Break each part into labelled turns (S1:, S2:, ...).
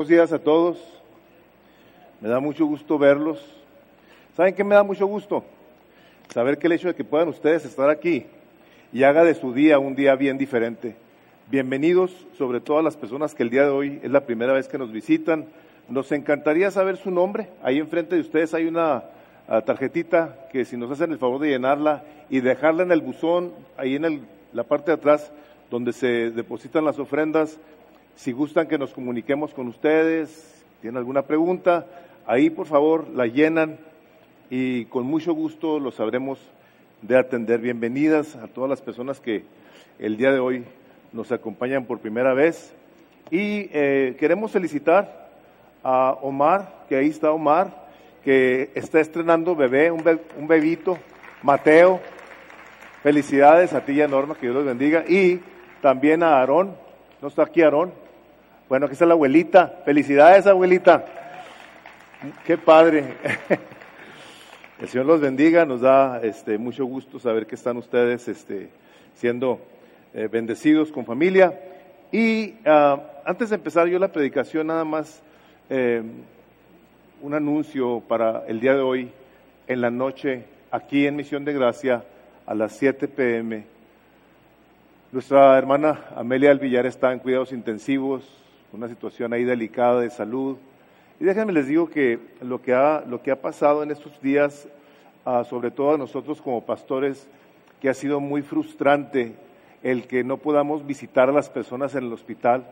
S1: Buenos días a todos. Me da mucho gusto verlos. ¿Saben qué me da mucho gusto? Saber que el hecho de que puedan ustedes estar aquí y haga de su día un día bien diferente. Bienvenidos, sobre todo a las personas que el día de hoy es la primera vez que nos visitan. Nos encantaría saber su nombre. Ahí enfrente de ustedes hay una ah, tarjetita que si nos hacen el favor de llenarla y dejarla en el buzón, ahí en la parte de atrás donde se depositan las ofrendas, si gustan que nos comuniquemos con ustedes, tienen alguna pregunta, ahí por favor la llenan y con mucho gusto los sabremos de atender. Bienvenidas a todas las personas que el día de hoy nos acompañan por primera vez. Y eh, queremos felicitar a Omar, que ahí está Omar, que está estrenando bebé, un, un bebito, Mateo. Felicidades a ti y a Norma, que Dios los bendiga. Y también a Aarón, no está aquí Aarón, bueno, aquí está la abuelita. Felicidades, abuelita. Qué padre. El Señor los bendiga. Nos da este, mucho gusto saber que están ustedes este, siendo eh, bendecidos con familia. Y ah, antes de empezar yo la predicación, nada más eh, un anuncio para el día de hoy, en la noche, aquí en Misión de Gracia, a las 7 pm. Nuestra hermana Amelia Alvillar está en cuidados intensivos, una situación ahí delicada de salud. Y déjenme les digo que lo que ha, lo que ha pasado en estos días, ah, sobre todo a nosotros como pastores, que ha sido muy frustrante el que no podamos visitar a las personas en el hospital,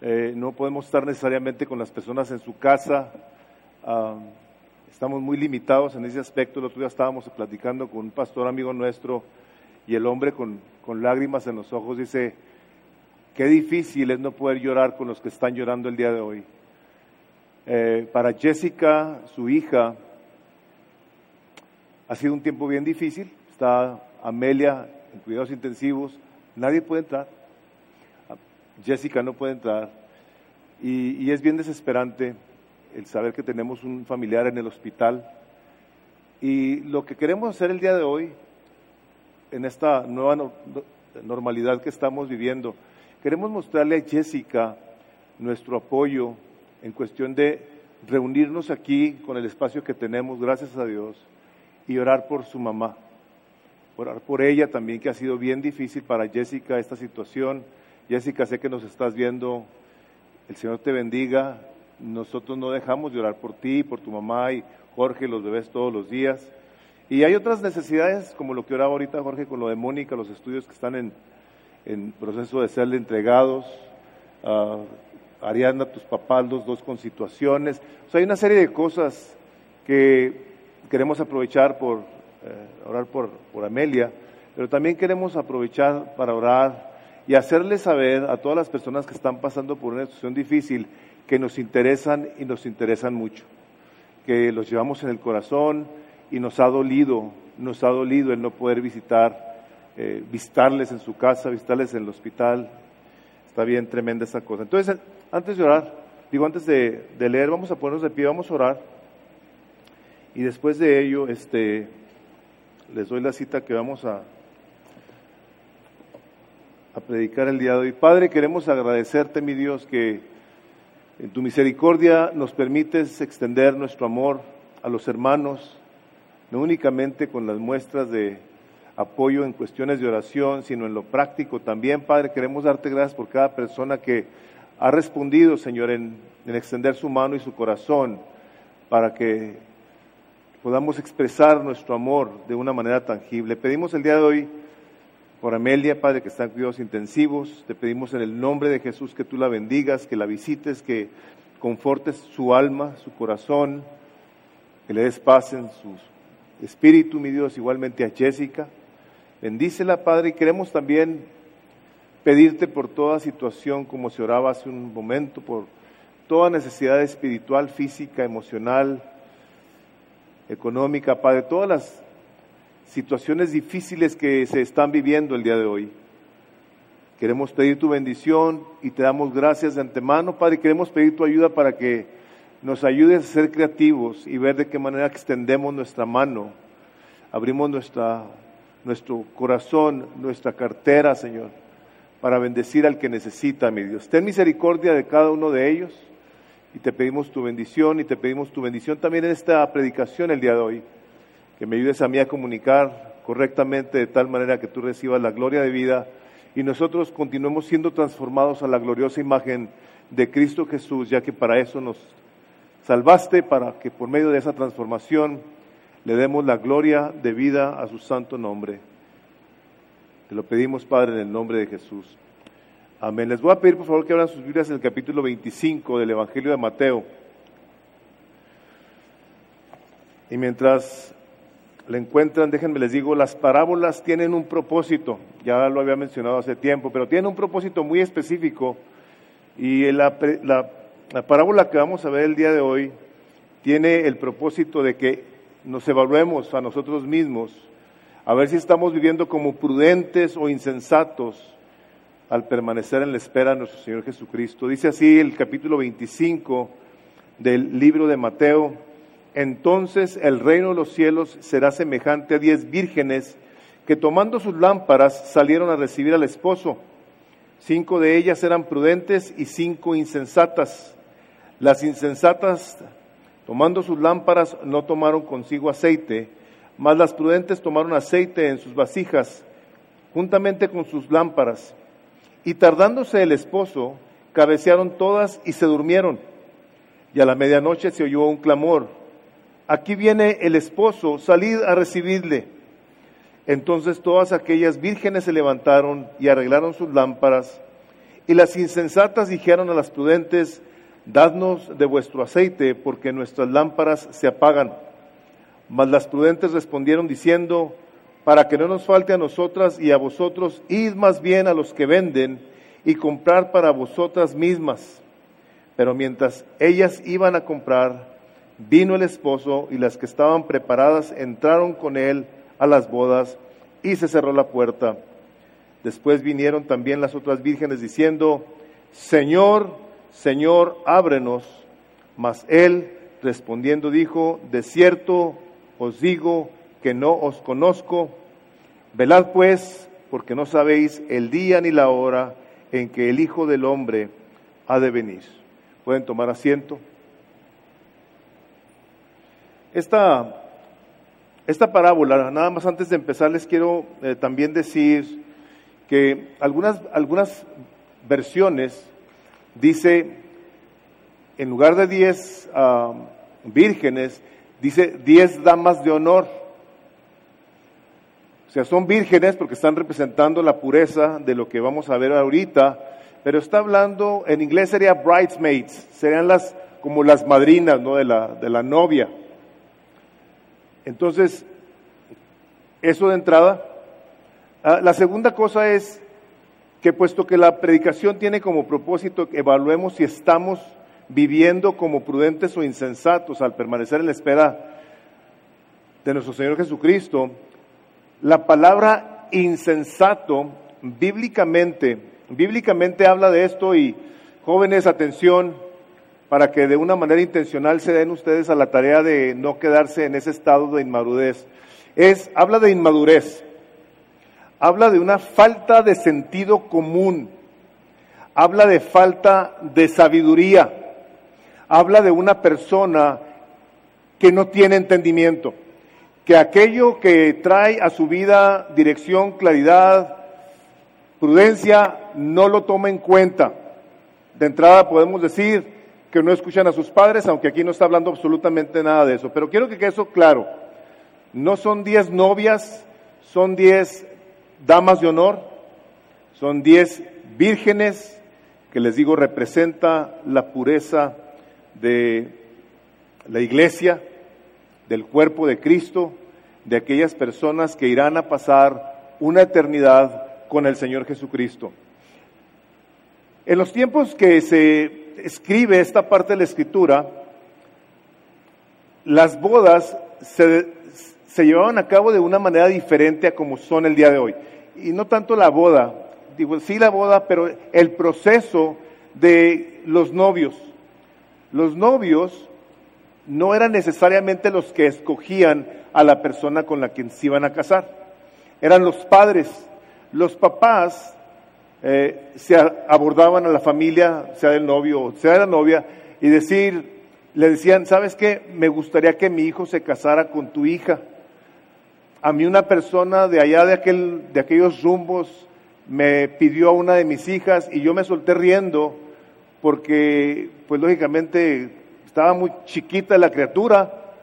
S1: eh, no podemos estar necesariamente con las personas en su casa, estamos muy limitados en ese aspecto. El otro día estábamos platicando con un pastor amigo nuestro y el hombre con, con lágrimas en los ojos dice, Qué difícil es no poder llorar con los que están llorando el día de hoy. Eh, para Jessica, su hija, ha sido un tiempo bien difícil. Está Amelia en cuidados intensivos. Nadie puede entrar. Jessica no puede entrar. Y, y es bien desesperante el saber que tenemos un familiar en el hospital. Y lo que queremos hacer el día de hoy, en esta nueva normalidad que estamos viviendo, Queremos mostrarle a Jessica nuestro apoyo en cuestión de reunirnos aquí con el espacio que tenemos, gracias a Dios, y orar por su mamá. Orar por ella también, que ha sido bien difícil para Jessica esta situación. Jessica, sé que nos estás viendo. El Señor te bendiga. Nosotros no dejamos de orar por ti, por tu mamá y Jorge, los bebés todos los días. Y hay otras necesidades, como lo que oraba ahorita Jorge con lo de Mónica, los estudios que están en, en proceso de serle entregados. a Ariana, tus papás, los dos con situaciones. O sea, hay una serie de cosas que queremos aprovechar por eh, orar por, por Amelia, pero también queremos aprovechar para orar y hacerle saber a todas las personas que están pasando por una situación difícil que nos interesan y nos interesan mucho, que los llevamos en el corazón y nos ha dolido, nos ha dolido el no poder visitar eh, visitarles en su casa, visitarles en el hospital. Está bien tremenda esa cosa. Entonces, antes de orar, digo, antes de, leer, vamos a ponernos de pie, vamos a orar. Y después de ello, este, les doy la cita que vamos a, a predicar el día de hoy. Padre, queremos agradecerte, mi Dios, que en tu misericordia nos permites extender nuestro amor a los hermanos, no únicamente con las muestras de apoyo en cuestiones de oración, sino en lo práctico también, Padre. Queremos darte gracias por cada persona que ha respondido, Señor, en, extender su mano y su corazón para que podamos expresar nuestro amor de una manera tangible. Pedimos el día de hoy por Amelia, Padre, que está en cuidados intensivos. Te pedimos en el nombre de Jesús que tú la bendigas, que la visites, que confortes su alma, su corazón, que le des paz en su espíritu, mi Dios, igualmente a Jessica. Bendícela, Padre, y queremos también pedirte por toda situación, como se oraba hace un momento, por toda necesidad espiritual, física, emocional, económica, Padre, todas las situaciones difíciles que se están viviendo el día de hoy. Queremos pedir tu bendición y te damos gracias de antemano, Padre, queremos pedir tu ayuda para que nos ayudes a ser creativos y ver de qué manera extendemos nuestra mano, abrimos nuestra nuestro corazón, nuestra cartera, Señor, para bendecir al que necesita, mi Dios. Ten misericordia de cada uno de ellos. y te pedimos tu bendición y te pedimos tu bendición también en esta predicación el día de hoy, que me ayudes a mí a comunicar correctamente de tal manera que tú recibas la gloria de vida y nosotros continuemos siendo transformados a la gloriosa imagen de Cristo Jesús, ya que para eso nos salvaste, para que por medio de esa transformación le demos la gloria de vida a su santo nombre. Te lo pedimos, Padre, en el nombre de Jesús. Amén. Les voy a pedir, por favor, que abran sus Biblias en el capítulo 25 del Evangelio de Mateo. Y mientras le encuentran, déjenme les digo, las parábolas tienen un propósito, ya lo había mencionado hace tiempo, pero tienen un propósito muy específico y la, la, la parábola que vamos a ver el día de hoy tiene el propósito de que nos evaluemos a nosotros mismos, a ver si estamos viviendo como prudentes o insensatos al permanecer en la espera de nuestro Señor Jesucristo. Dice así el capítulo 25 del libro de Mateo, entonces el reino de los cielos será semejante a diez vírgenes que tomando sus lámparas salieron a recibir al esposo. Cinco de ellas eran prudentes y cinco insensatas. Las insensatas, tomando sus lámparas, no tomaron consigo aceite, mas las prudentes tomaron aceite en sus vasijas, juntamente con sus lámparas. Y tardándose el esposo, cabecearon todas y se durmieron. Y a la medianoche se oyó un clamor aquí viene el esposo, salid a recibirle. Entonces todas aquellas vírgenes se levantaron y arreglaron sus lámparas, y las insensatas dijeron a las prudentes, dadnos de vuestro aceite, porque nuestras lámparas se apagan. Mas las prudentes respondieron diciendo, para que no nos falte a nosotras y a vosotros, id más bien a los que venden y comprar para vosotras mismas. Pero mientras ellas iban a comprar, Vino el esposo y las que estaban preparadas entraron con él a las bodas y se cerró la puerta. Después vinieron también las otras vírgenes diciendo, Señor, Señor, ábrenos. Mas él respondiendo dijo, de cierto os digo que no os conozco. Velad pues, porque no sabéis el día ni la hora en que el Hijo del Hombre ha de venir. Pueden tomar asiento. Esta, esta parábola, nada más antes de empezar, les quiero eh, también decir que algunas, algunas versiones dice, en lugar de diez ah, vírgenes, dice diez damas de honor. O sea, son vírgenes porque están representando la pureza de lo que vamos a ver ahorita, pero está hablando, en inglés sería bridesmaids, serían las como las madrinas ¿no? de, la, de la novia. Entonces, eso de entrada. Ah, la segunda cosa es que puesto que la predicación tiene como propósito que evaluemos si estamos viviendo como prudentes o insensatos al permanecer en la espera de nuestro Señor Jesucristo, la palabra insensato bíblicamente, bíblicamente habla de esto y jóvenes, atención, para que de una manera intencional se den ustedes a la tarea de no quedarse en ese estado de inmadurez. Es, habla de inmadurez, habla de una falta de sentido común, habla de falta de sabiduría, habla de una persona que no tiene entendimiento, que aquello que trae a su vida dirección, claridad, prudencia, no lo toma en cuenta. De entrada podemos decir, que no escuchan a sus padres, aunque aquí no está hablando absolutamente nada de eso. Pero quiero que quede eso claro. No son diez novias, son diez damas de honor, son diez vírgenes, que les digo representa la pureza de la iglesia, del cuerpo de Cristo, de aquellas personas que irán a pasar una eternidad con el Señor Jesucristo. En los tiempos que se escribe esta parte de la escritura, las bodas se, llevaban a cabo de una manera diferente a como son el día de hoy. Y no tanto la boda, digo, sí la boda, pero el proceso de los novios. Los novios no eran necesariamente los que escogían a la persona con la que se iban a casar, eran los padres. Los papás eh, se abordaban a la familia, sea del novio o sea de la novia, y decir, le decían, ¿sabes qué? Me gustaría que mi hijo se casara con tu hija. A mí una persona de allá de, aquel, de aquellos rumbos me pidió a una de mis hijas y yo me solté riendo porque, pues lógicamente, estaba muy chiquita la criatura,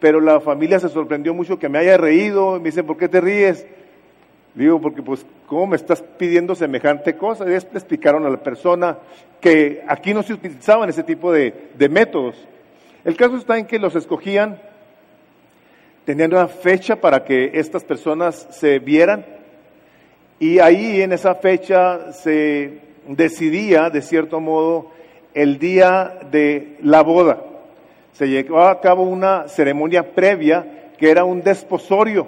S1: pero la familia se sorprendió mucho que me haya reído. Me dicen, ¿por qué te ríes? Digo, porque pues, ¿cómo me estás pidiendo semejante cosa? Y le explicaron a la persona que aquí no se utilizaban ese tipo de, de métodos. El caso está en que los escogían tenían una fecha para que estas personas se vieran y ahí en esa fecha se decidía, de cierto modo, el día de la boda. Se llevaba a cabo una ceremonia previa que era un desposorio,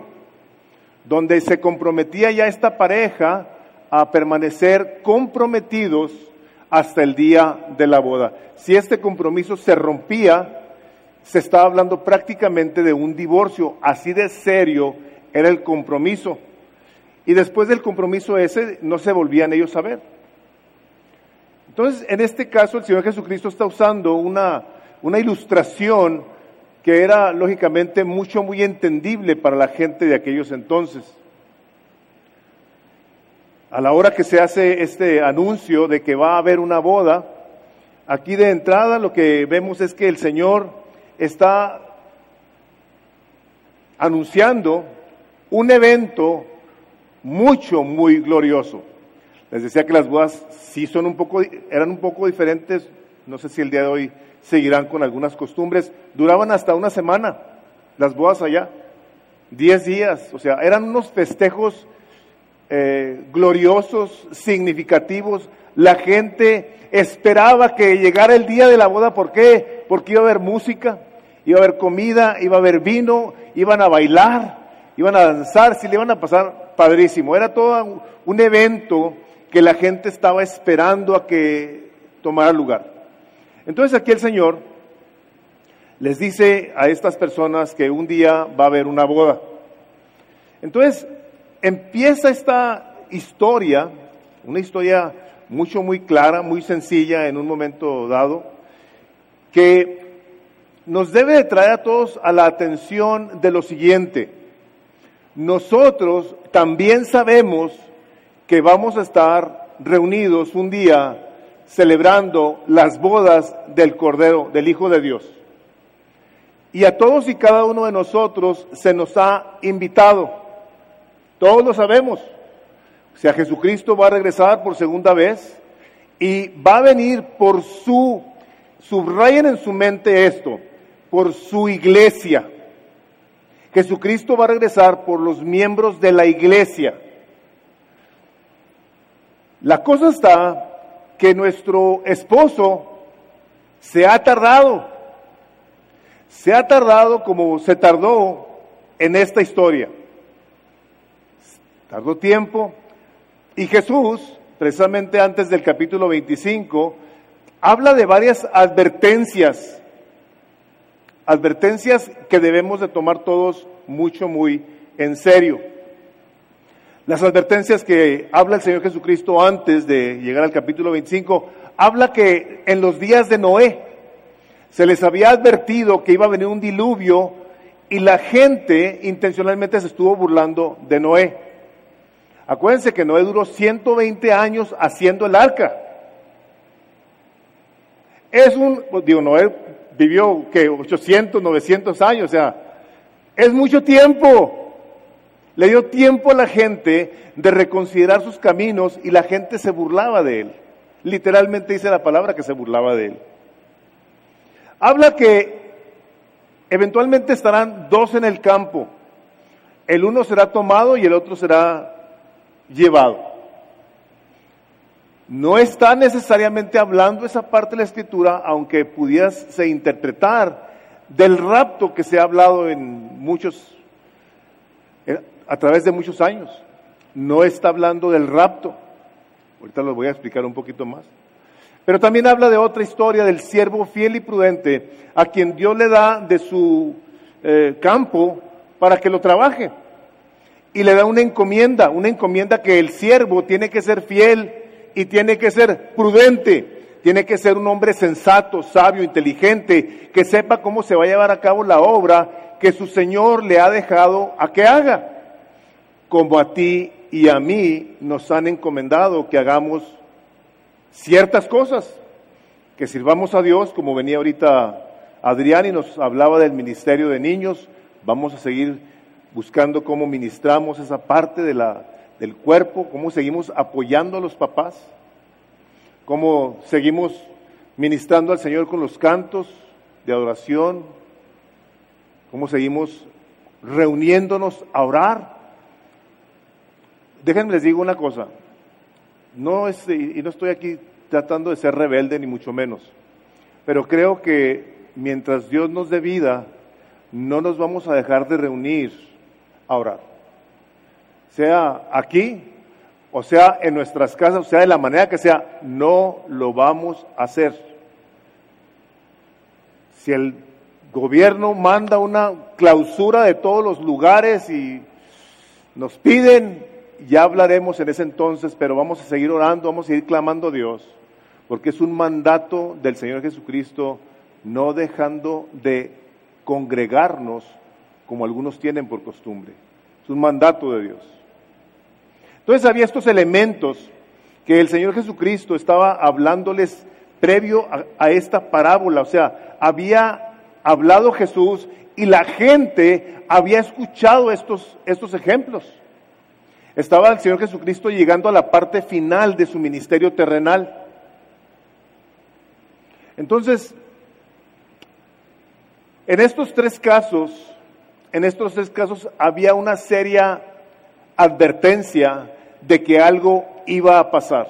S1: donde se comprometía ya esta pareja a permanecer comprometidos hasta el día de la boda. Si este compromiso se rompía, se estaba hablando prácticamente de un divorcio, así de serio era el compromiso. Y después del compromiso ese no se volvían ellos a ver. Entonces, en este caso, el Señor Jesucristo está usando una, una ilustración que era lógicamente mucho, muy entendible para la gente de aquellos entonces. A la hora que se hace este anuncio de que va a haber una boda, aquí de entrada lo que vemos es que el Señor está anunciando un evento mucho, muy glorioso. Les decía que las bodas sí son un poco, eran un poco diferentes, no sé si el día de hoy seguirán con algunas costumbres, duraban hasta una semana las bodas allá, diez días, o sea, eran unos festejos eh, gloriosos, significativos, la gente esperaba que llegara el día de la boda, ¿por qué? Porque iba a haber música, iba a haber comida, iba a haber vino, iban a bailar, iban a danzar, si le iban a pasar padrísimo. Era todo un evento que la gente estaba esperando a que tomara lugar. Entonces aquí el Señor les dice a estas personas que un día va a haber una boda. Entonces empieza esta historia, una historia mucho, muy clara, muy sencilla en un momento dado, que nos debe de traer a todos a la atención de lo siguiente. Nosotros también sabemos que vamos a estar reunidos un día celebrando las bodas del Cordero, del Hijo de Dios. Y a todos y cada uno de nosotros se nos ha invitado. Todos lo sabemos. O sea, Jesucristo va a regresar por segunda vez y va a venir por su, subrayen en su mente esto, por su iglesia. Jesucristo va a regresar por los miembros de la iglesia. La cosa está que nuestro esposo se ha tardado, se ha tardado como se tardó en esta historia. Tardó tiempo y Jesús, precisamente antes del capítulo 25, habla de varias advertencias advertencias que debemos de tomar todos mucho, muy en serio. Las advertencias que habla el Señor Jesucristo antes de llegar al capítulo 25, habla que en los días de Noé se les había advertido que iba a venir un diluvio y la gente intencionalmente se estuvo burlando de Noé. Acuérdense que Noé duró 120 años haciendo el arca. Es un, pues, digo, Noé vivió que 800, 900 años, o sea, es mucho tiempo. Le dio tiempo a la gente de reconsiderar sus caminos y la gente se burlaba de él. Literalmente dice la palabra que se burlaba de él. Habla que eventualmente estarán dos en el campo. El uno será tomado y el otro será llevado. No está necesariamente hablando esa parte de la escritura, aunque pudiese interpretar del rapto que se ha hablado en muchos, eh, a través de muchos años. No está hablando del rapto. Ahorita lo voy a explicar un poquito más. Pero también habla de otra historia del siervo fiel y prudente, a quien Dios le da de su eh, campo para que lo trabaje. Y le da una encomienda, una encomienda que el siervo tiene que ser fiel y tiene que ser prudente, tiene que ser un hombre sensato, sabio, inteligente, que sepa cómo se va a llevar a cabo la obra que su Señor le ha dejado a que haga, como a ti y a mí nos han encomendado que hagamos ciertas cosas, que sirvamos a Dios, como venía ahorita Adrián y nos hablaba del ministerio de niños, vamos a seguir buscando cómo ministramos esa parte de la, del cuerpo, cómo seguimos apoyando a los papás, cómo seguimos ministrando al Señor con los cantos de adoración, cómo seguimos reuniéndonos a orar. Déjenme les digo una cosa, no es, y no estoy aquí tratando de ser rebelde ni mucho menos, pero creo que mientras Dios nos dé vida, no nos vamos a dejar de reunir orar. Sea aquí, o sea en nuestras casas, o sea de la manera que sea, no lo vamos a hacer. Si el gobierno manda una clausura de todos los lugares y nos piden, ya hablaremos en ese entonces, pero vamos a seguir orando, vamos a seguir clamando a Dios, porque es un mandato del Señor Jesucristo, no dejando de congregarnos como algunos tienen por costumbre. Es un mandato de Dios. Entonces había estos elementos que el Señor Jesucristo estaba hablándoles previo a, esta parábola. O sea, había hablado Jesús y la gente había escuchado estos, estos ejemplos. Estaba el Señor Jesucristo llegando a la parte final de su ministerio terrenal. Entonces, en estos tres casos, en estos tres casos había una seria advertencia de que algo iba a pasar.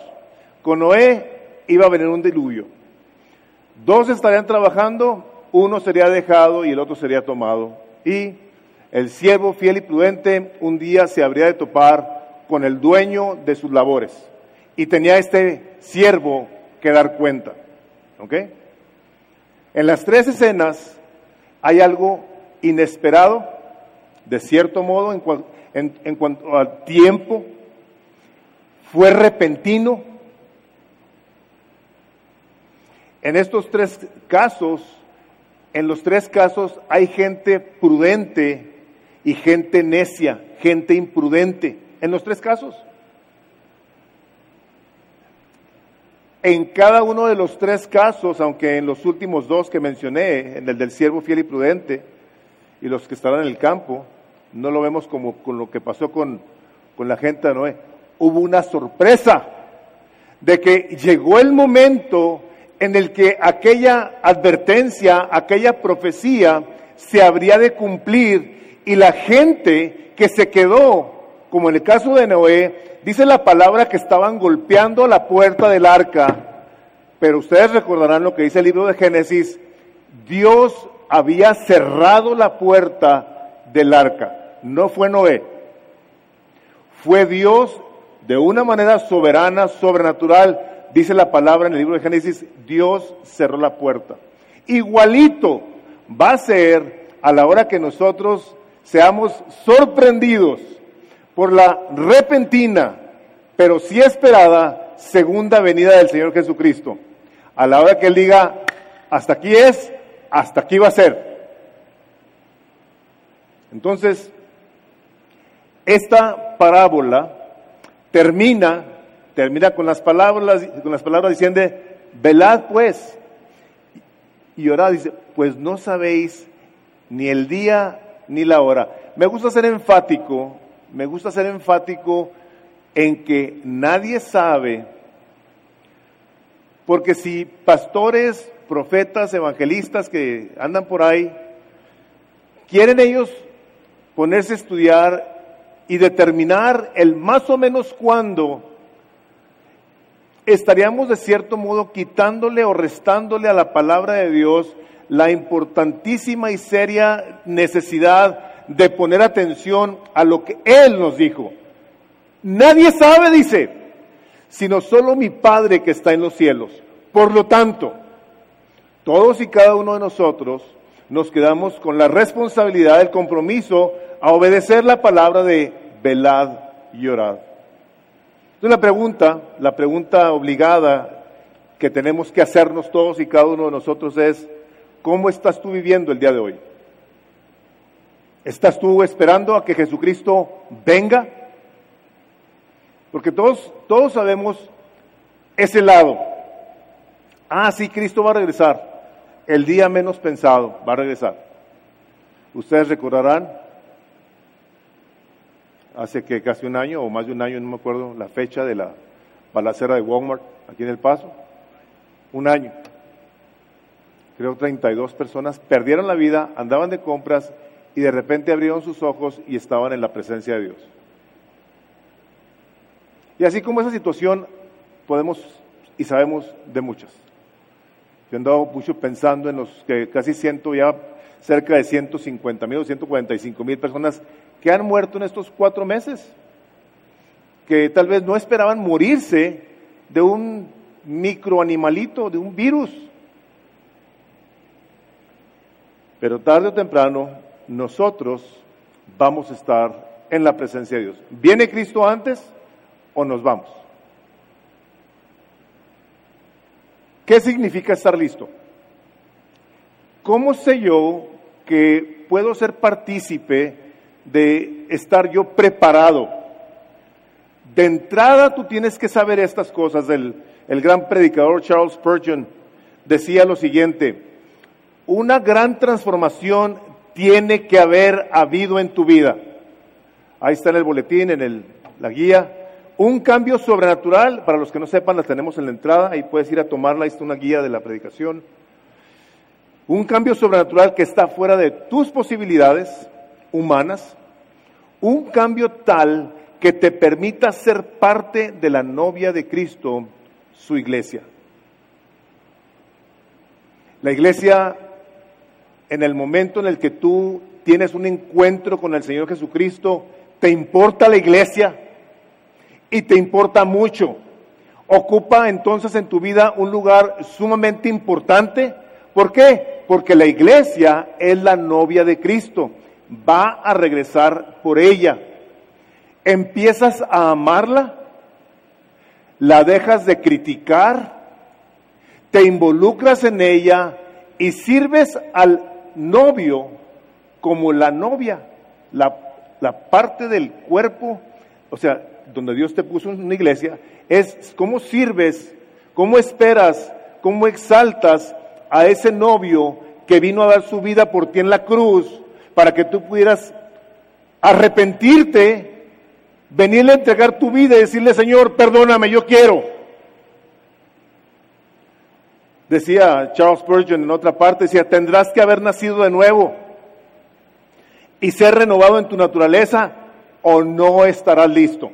S1: Con Noé iba a venir un diluvio. Dos estarían trabajando, uno sería dejado y el otro sería tomado. Y el siervo fiel y prudente un día se habría de topar con el dueño de sus labores. Y tenía este siervo que dar cuenta. ¿Ok? En las tres escenas hay algo inesperado, de cierto modo, en, cuanto al tiempo, fue repentino. En estos tres casos, en los tres casos hay gente prudente y gente necia, gente imprudente, en los tres casos. En cada uno de los tres casos, aunque en los últimos dos que mencioné, en el del siervo fiel y prudente y los que estaban en el campo, no lo vemos como con lo que pasó con, con la gente de Noé. Hubo una sorpresa de que llegó el momento en el que aquella advertencia, aquella profecía se habría de cumplir y la gente que se quedó, como en el caso de Noé, Dice la palabra que estaban golpeando la puerta del arca, pero ustedes recordarán lo que dice el libro de Génesis, Dios había cerrado la puerta del arca, no fue Noé, fue Dios de una manera soberana, sobrenatural, dice la palabra en el libro de Génesis, Dios cerró la puerta. Igualito va a ser a la hora que nosotros seamos sorprendidos por la repentina, pero sí esperada, segunda venida del Señor Jesucristo. A la hora que Él diga, hasta aquí es, hasta aquí va a ser. Entonces, esta parábola termina, termina con las palabras, con las palabras diciendo, velad pues, y orad, dice, pues no sabéis ni el día ni la hora. Me gusta ser enfático me gusta ser enfático en que nadie sabe, porque si pastores, profetas, evangelistas que andan por ahí, quieren ellos ponerse a estudiar y determinar el más o menos cuándo, estaríamos de cierto modo quitándole o restándole a la palabra de Dios la importantísima y seria necesidad de poner atención a lo que Él nos dijo. Nadie sabe, dice, sino solo mi Padre que está en los cielos. Por lo tanto, todos y cada uno de nosotros nos quedamos con la responsabilidad del compromiso a obedecer la palabra de velad y orad. Entonces la pregunta, la pregunta obligada que tenemos que hacernos todos y cada uno de nosotros es, ¿cómo estás tú viviendo el día de hoy? ¿Estás tú esperando a que Jesucristo venga? Porque todos, todos sabemos ese lado. Ah, sí, Cristo va a regresar. El día menos pensado va a regresar. Ustedes recordarán, hace que casi un año o más de un año, no me acuerdo la fecha de la balacera de Walmart aquí en El Paso. Un año. Creo 32 personas perdieron la vida, andaban de compras y de repente abrieron sus ojos y estaban en la presencia de Dios. Y así como esa situación, podemos y sabemos de muchas. Yo he andado mucho pensando en los que casi siento ya cerca de 150 mil o 145 mil personas que han muerto en estos cuatro meses, que tal vez no esperaban morirse de un microanimalito, de un virus. Pero tarde o temprano nosotros vamos a estar en la presencia de Dios. ¿Viene Cristo antes o nos vamos? ¿Qué significa estar listo? ¿Cómo sé yo que puedo ser partícipe de estar yo preparado? De entrada tú tienes que saber estas cosas. El, el gran predicador Charles Spurgeon decía lo siguiente, una gran transformación tiene que haber habido en tu vida. Ahí está en el boletín, en el, la guía. Un cambio sobrenatural, para los que no sepan, la tenemos en la entrada, ahí puedes ir a tomarla, ahí está una guía de la predicación. Un cambio sobrenatural que está fuera de tus posibilidades humanas. Un cambio tal que te permita ser parte de la novia de Cristo, su iglesia. La iglesia, en el momento en el que tú tienes un encuentro con el Señor Jesucristo, ¿te importa la iglesia? y te importa mucho. Ocupa entonces en tu vida un lugar sumamente importante. ¿Por qué? Porque la iglesia es la novia de Cristo. Va a regresar por ella. Empiezas a amarla, la dejas de criticar, te involucras en ella y sirves al novio como la novia, la, parte del cuerpo, o sea, donde Dios te puso en una iglesia, es cómo sirves, cómo esperas, cómo exaltas a ese novio que vino a dar su vida por ti en la cruz para que tú pudieras arrepentirte, venirle a entregar tu vida y decirle, Señor, perdóname, yo quiero. Decía Charles Spurgeon en otra parte, decía, tendrás que haber nacido de nuevo y ser renovado en tu naturaleza o no estarás listo.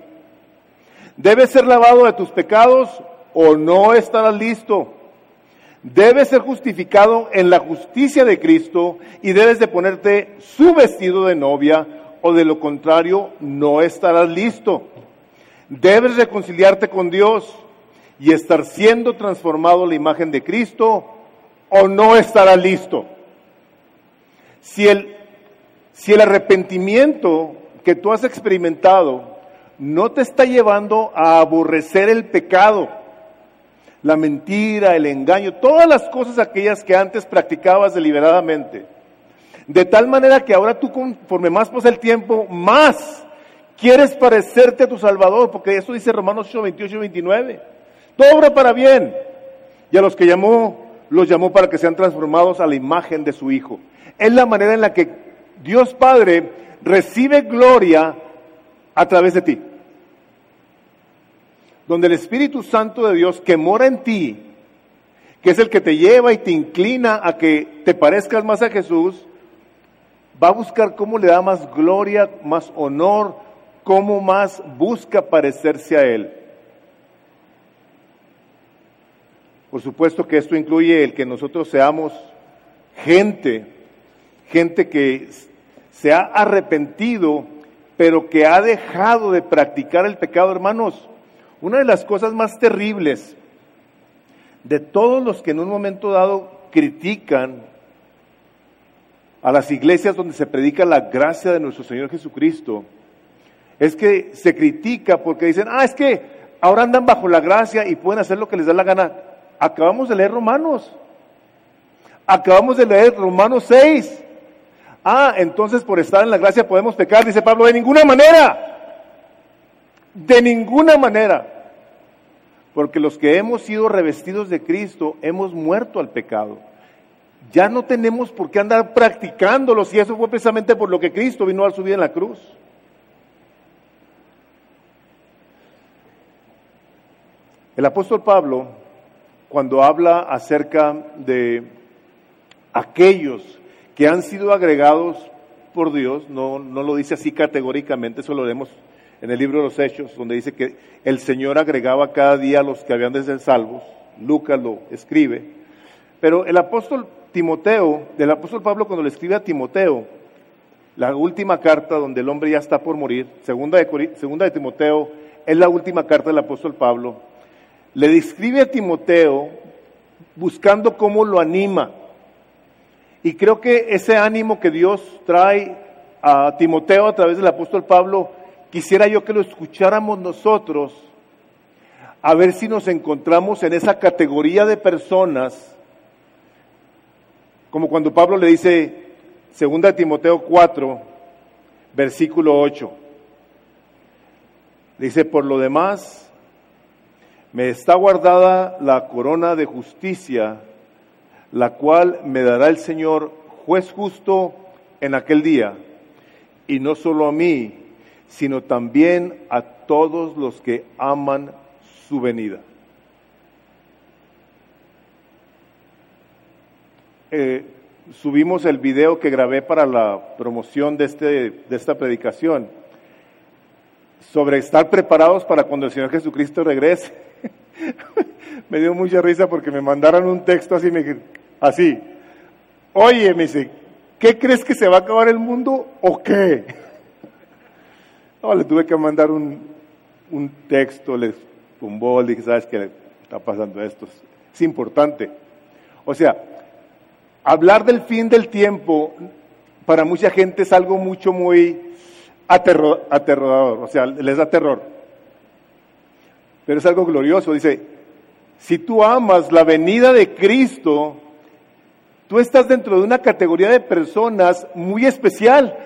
S1: Debes ser lavado de tus pecados o no estarás listo. Debes ser justificado en la justicia de Cristo y debes de ponerte su vestido de novia o de lo contrario no estarás listo. Debes reconciliarte con Dios y estar siendo transformado a la imagen de Cristo o no estarás listo. Si el, si el arrepentimiento que tú has experimentado no te está llevando a aborrecer el pecado, la mentira, el engaño, todas las cosas aquellas que antes practicabas deliberadamente. De tal manera que ahora tú conforme más pasa el tiempo, más quieres parecerte a tu Salvador, porque eso dice Romanos 8, 28 y 29. Todo obra para bien. Y a los que llamó, los llamó para que sean transformados a la imagen de su Hijo. Es la manera en la que Dios Padre recibe gloria a través de ti donde el Espíritu Santo de Dios que mora en ti, que es el que te lleva y te inclina a que te parezcas más a Jesús, va a buscar cómo le da más gloria, más honor, cómo más busca parecerse a Él. Por supuesto que esto incluye el que nosotros seamos gente, gente que se ha arrepentido, pero que ha dejado de practicar el pecado, hermanos. Una de las cosas más terribles de todos los que en un momento dado critican a las iglesias donde se predica la gracia de nuestro Señor Jesucristo, es que se critica porque dicen, ah, es que ahora andan bajo la gracia y pueden hacer lo que les da la gana. acabamos de leer Romanos. Acabamos de leer Romanos 6. Ah, entonces por estar en la gracia podemos pecar, dice Pablo, de ninguna manera. De ninguna manera. Porque los que hemos sido revestidos de Cristo hemos muerto al pecado. Ya no tenemos por qué andar practicándolo si eso fue precisamente por lo que Cristo vino a su vida en la cruz. El apóstol Pablo, cuando habla acerca de aquellos que han sido agregados por Dios, no, no lo dice así categóricamente, eso lo leemos en el libro de los Hechos, donde dice que el Señor agregaba cada día a los que habían de ser salvos. Lucas lo escribe. Pero el apóstol Timoteo, del apóstol Pablo cuando le escribe a Timoteo, la última carta donde el hombre ya está por morir, segunda de, segunda de Timoteo, es la última carta del apóstol Pablo, le describe a Timoteo buscando cómo lo anima. Y creo que ese ánimo que Dios trae a Timoteo a través del apóstol Pablo, quisiera yo que lo escucháramos nosotros, a ver si nos encontramos en esa categoría de personas como cuando Pablo le dice, 2 Timoteo 4, versículo 8, dice, por lo demás, me está guardada la corona de justicia, la cual me dará el Señor, juez justo, en aquel día, y no solo a mí, sino también a todos los que aman su venida. Eh, subimos el video que grabé para la promoción de, este, de esta predicación sobre estar preparados para cuando el Señor Jesucristo regrese. me dio mucha risa porque me mandaron un texto así, así. Oye, me dice, ¿qué crees que se va a acabar el mundo o qué? No, le tuve que mandar un, un texto, les tumbó, le dije, ¿sabes qué está pasando esto? Es importante. O sea, hablar del fin del tiempo para mucha gente es algo mucho muy aterrador, o sea, les da terror. Pero es algo glorioso, dice, si tú amas la venida de Cristo, tú estás dentro de una categoría de personas muy especial,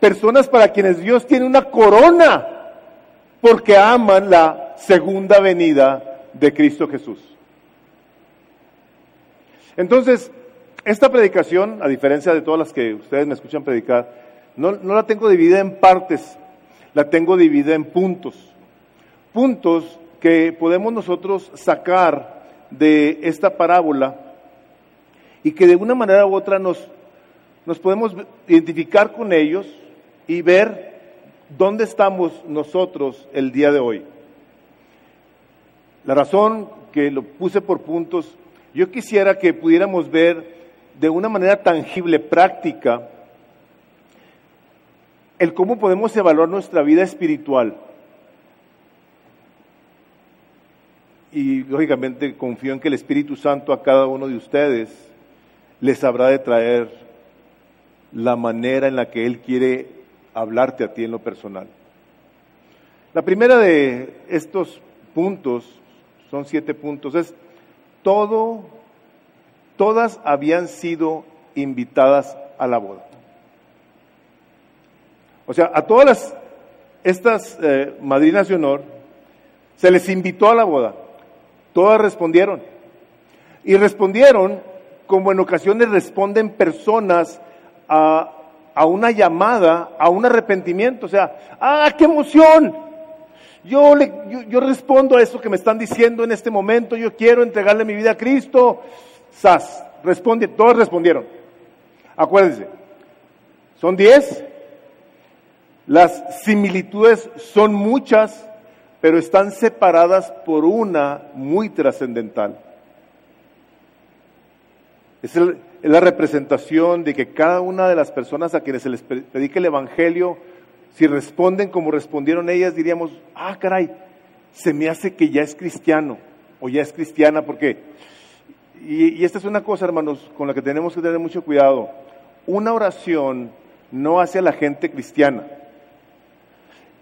S1: personas para quienes Dios tiene una corona, porque aman la segunda venida de Cristo Jesús. Entonces, esta predicación, a diferencia de todas las que ustedes me escuchan predicar, no, la tengo dividida en partes, la tengo dividida en puntos. Puntos que podemos nosotros sacar de esta parábola y que de una manera u otra nos, nos podemos identificar con ellos y ver dónde estamos nosotros el día de hoy. La razón que lo puse por puntos, yo quisiera que pudiéramos ver de una manera tangible, práctica, el cómo podemos evaluar nuestra vida espiritual. Y lógicamente confío en que el Espíritu Santo a cada uno de ustedes les habrá de traer la manera en la que Él quiere hablarte a ti en lo personal. La primera de estos puntos, son siete puntos, es todo todas habían sido invitadas a la boda. O sea, a todas las, estas eh, madrinas de honor se les invitó a la boda. Todas respondieron. Y respondieron como en ocasiones responden personas a, una llamada, a un arrepentimiento. O sea, ¡ah, qué emoción! Yo, le, yo respondo a eso que me están diciendo en este momento. Yo quiero entregarle mi vida a Cristo. SAS. Responde, todos respondieron. Acuérdense, son diez. Las similitudes son muchas, pero están separadas por una muy trascendental. Es, es, la representación de que cada una de las personas a quienes se les predica el Evangelio, si responden como respondieron ellas, diríamos, ah, caray, se me hace que ya es cristiano o ya es cristiana, porque y, esta es una cosa, hermanos, con la que tenemos que tener mucho cuidado. Una oración no hace a la gente cristiana.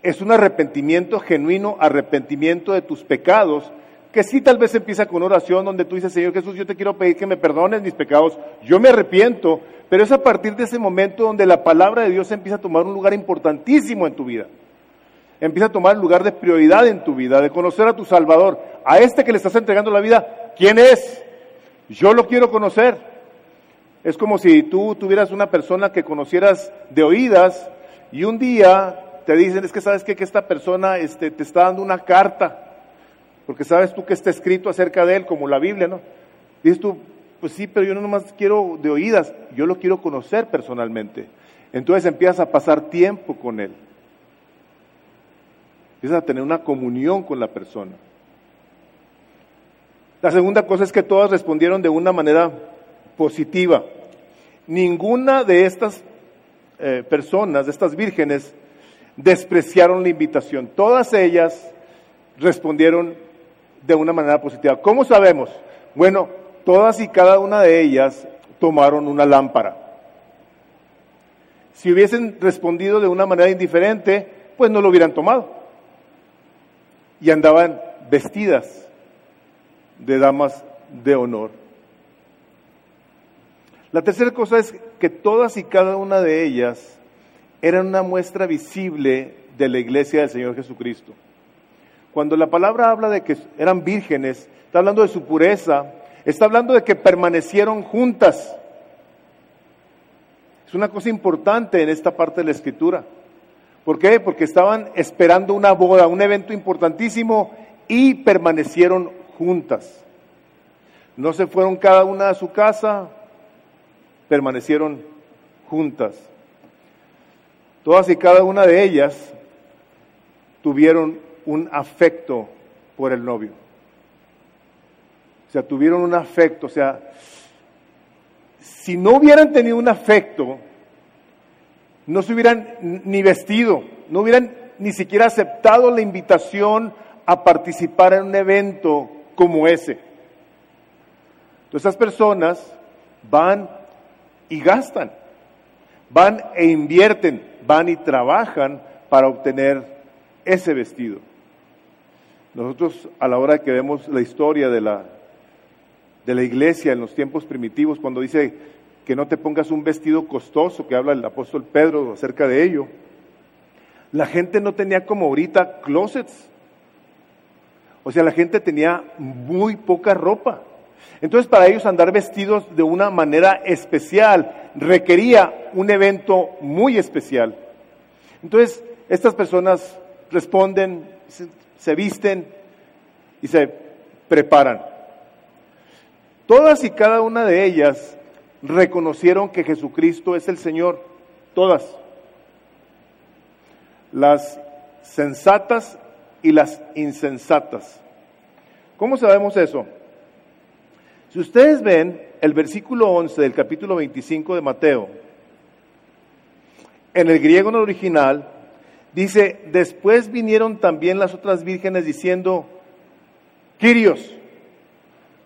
S1: Es un arrepentimiento genuino, arrepentimiento de tus pecados, que sí tal vez empieza con oración donde tú dices, Señor Jesús, yo te quiero pedir que me perdones mis pecados, yo me arrepiento, pero es a partir de ese momento donde la palabra de Dios empieza a tomar un lugar importantísimo en tu vida. Empieza a tomar lugar de prioridad en tu vida, de conocer a tu Salvador, a este que le estás entregando la vida, ¿quién es? Yo lo quiero conocer. Es como si tú tuvieras una persona que conocieras de oídas y un día te dicen, es que sabes que esta persona este, te está dando una carta porque sabes tú que está escrito acerca de él, como la Biblia, ¿no? Dices tú, pues sí, pero yo no nomás quiero de oídas, yo lo quiero conocer personalmente. Entonces empiezas a pasar tiempo con él. Empiezas a tener una comunión con la persona. La segunda cosa es que todas respondieron de una manera positiva. Ninguna de estas eh, personas, de estas vírgenes, despreciaron la invitación. Todas ellas respondieron de una manera positiva. ¿Cómo sabemos? Bueno, todas y cada una de ellas tomaron una lámpara. Si hubiesen respondido de una manera indiferente, pues no lo hubieran tomado. Y andaban vestidas de damas de honor. La tercera cosa es que todas y cada una de ellas eran una muestra visible de la iglesia del Señor Jesucristo. Cuando la palabra habla de que eran vírgenes, está hablando de su pureza, está hablando de que permanecieron juntas. Es una cosa importante en esta parte de la escritura. ¿Por qué? Porque estaban esperando una boda, un evento importantísimo y permanecieron juntas. No se fueron cada una a su casa, permanecieron juntas. Todas y cada una de ellas tuvieron un afecto por el novio. O sea, tuvieron un afecto. O sea, si no hubieran tenido un afecto, no se hubieran ni vestido, no hubieran ni siquiera aceptado la invitación a participar en un evento como ese. Entonces, esas personas van y gastan, van e invierten, van y trabajan para obtener ese vestido. Nosotros a la hora que vemos la historia de la, de la iglesia en los tiempos primitivos, cuando dice que no te pongas un vestido costoso, que habla el apóstol Pedro acerca de ello, la gente no tenía como ahorita closets. O sea, la gente tenía muy poca ropa. Entonces, para ellos andar vestidos de una manera especial requería un evento muy especial. Entonces, estas personas responden, se visten y se preparan. Todas y cada una de ellas reconocieron que Jesucristo es el Señor, todas. Las sensatas y las insensatas. ¿Cómo sabemos eso? Si ustedes ven el versículo 11 del capítulo 25 de Mateo, en el griego no original, Dice, después vinieron también las otras vírgenes diciendo, Quirios,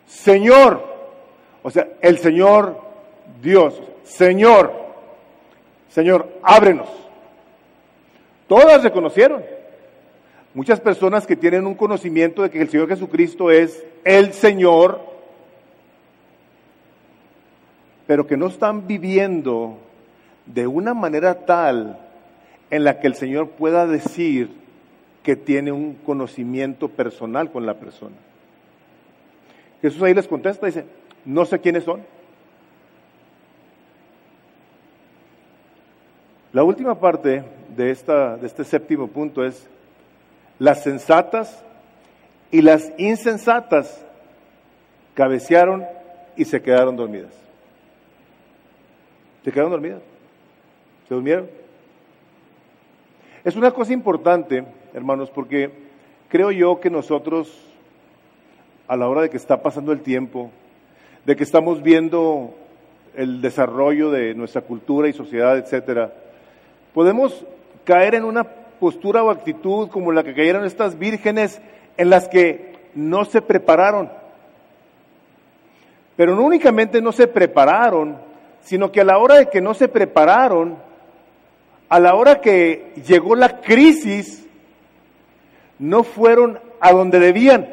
S1: Señor, o sea, el Señor Dios, Señor, Señor, ábrenos. Todas reconocieron. Muchas personas que tienen un conocimiento de que el Señor Jesucristo es el Señor, pero que no están viviendo de una manera tal en la que el Señor pueda decir que tiene un conocimiento personal con la persona. Jesús ahí les contesta, dice, no sé quiénes son. La última parte de, esta, de este séptimo punto es, las sensatas y las insensatas cabecearon y se quedaron dormidas. Se quedaron dormidas. Se durmieron. Es una cosa importante, hermanos, porque creo yo que nosotros, a la hora de que está pasando el tiempo, de que estamos viendo el desarrollo de nuestra cultura y sociedad, etcétera, podemos caer en una postura o actitud como la que cayeron estas vírgenes en las que no se prepararon. Pero no únicamente no se prepararon, sino que a la hora de que no se prepararon, a la hora que llegó la crisis, no fueron a donde debían.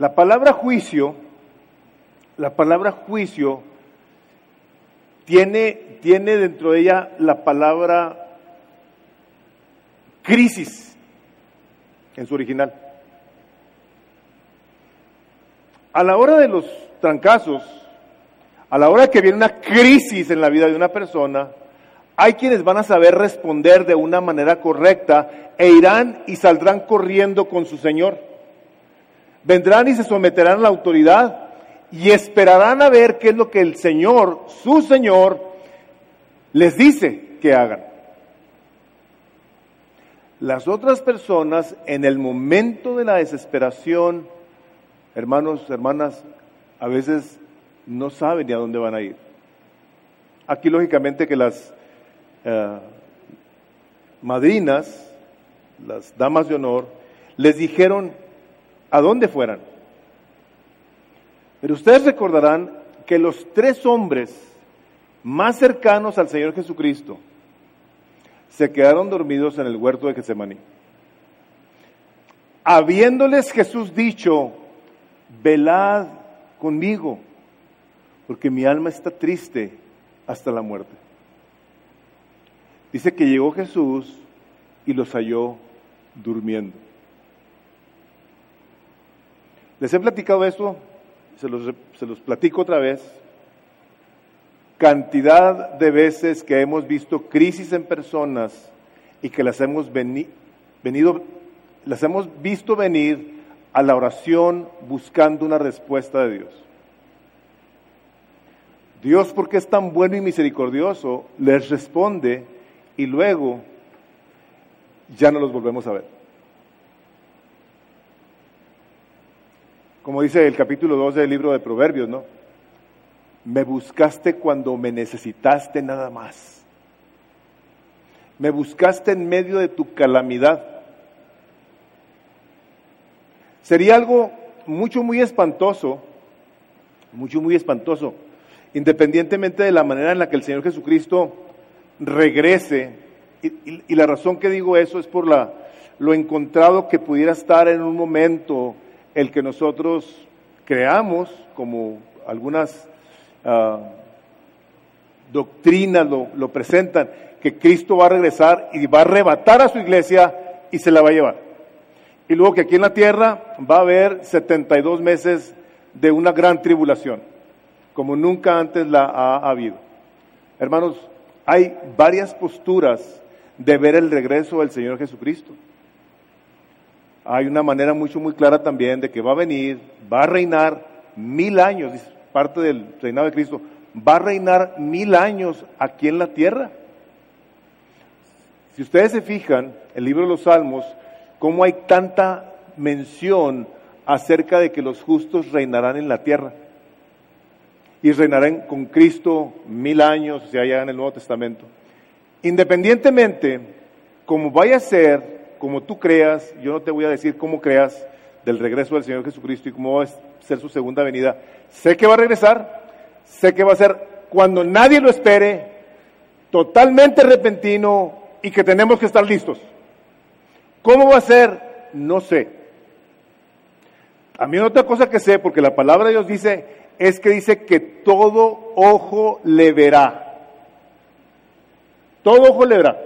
S1: La palabra juicio, la palabra juicio tiene, tiene dentro de ella la palabra crisis en su original. A la hora de los trancazos, a la hora que viene una crisis en la vida de una persona, hay quienes van a saber responder de una manera correcta e irán y saldrán corriendo con su Señor. Vendrán y se someterán a la autoridad y esperarán a ver qué es lo que el Señor, su Señor, les dice que hagan. Las otras personas en el momento de la desesperación, hermanos, hermanas, a veces no saben ni a dónde van a ir. Aquí lógicamente que las eh, madrinas, las damas de honor, les dijeron a dónde fueran. Pero ustedes recordarán que los tres hombres más cercanos al Señor Jesucristo se quedaron dormidos en el huerto de Getsemaní. Habiéndoles Jesús dicho, velad conmigo, porque mi alma está triste hasta la muerte. Dice que llegó Jesús y los halló durmiendo. Les he platicado eso, se los, platico otra vez. Cantidad de veces que hemos visto crisis en personas y que las hemos venido, las hemos visto venir a la oración buscando una respuesta de Dios. Dios, porque es tan bueno y misericordioso, les responde y luego ya no los volvemos a ver. Como dice el capítulo 2 del libro de Proverbios, ¿no? Me buscaste cuando me necesitaste nada más. Me buscaste en medio de tu calamidad. Sería algo mucho, muy espantoso, mucho, muy espantoso, independientemente de la manera en la que el Señor Jesucristo regrese, y, la razón que digo eso es por la, lo encontrado que pudiera estar en un momento el que nosotros creamos, como algunas uh, doctrinas lo presentan, que Cristo va a regresar y va a arrebatar a su iglesia y se la va a llevar. Y luego que aquí en la tierra va a haber 72 meses de una gran tribulación, como nunca antes la ha habido. Hermanos, hay varias posturas de ver el regreso del Señor Jesucristo. Hay una manera mucho muy clara también de que va a venir, va a reinar mil años, parte del reinado de Cristo, va a reinar mil años aquí en la tierra. Si ustedes se fijan, el libro de los Salmos, cómo hay tanta mención acerca de que los justos reinarán en la tierra y reinarán con Cristo mil años, o sea, allá en el Nuevo Testamento. Independientemente, como vaya a ser, como tú creas, yo no te voy a decir cómo creas del regreso del Señor Jesucristo y cómo va a ser su segunda venida. Sé que va a regresar, sé que va a ser cuando nadie lo espere, totalmente repentino y que tenemos que estar listos. ¿Cómo va a ser? No sé. También otra cosa que sé, porque la palabra de Dios dice, es que dice que todo ojo le verá. Todo ojo le verá.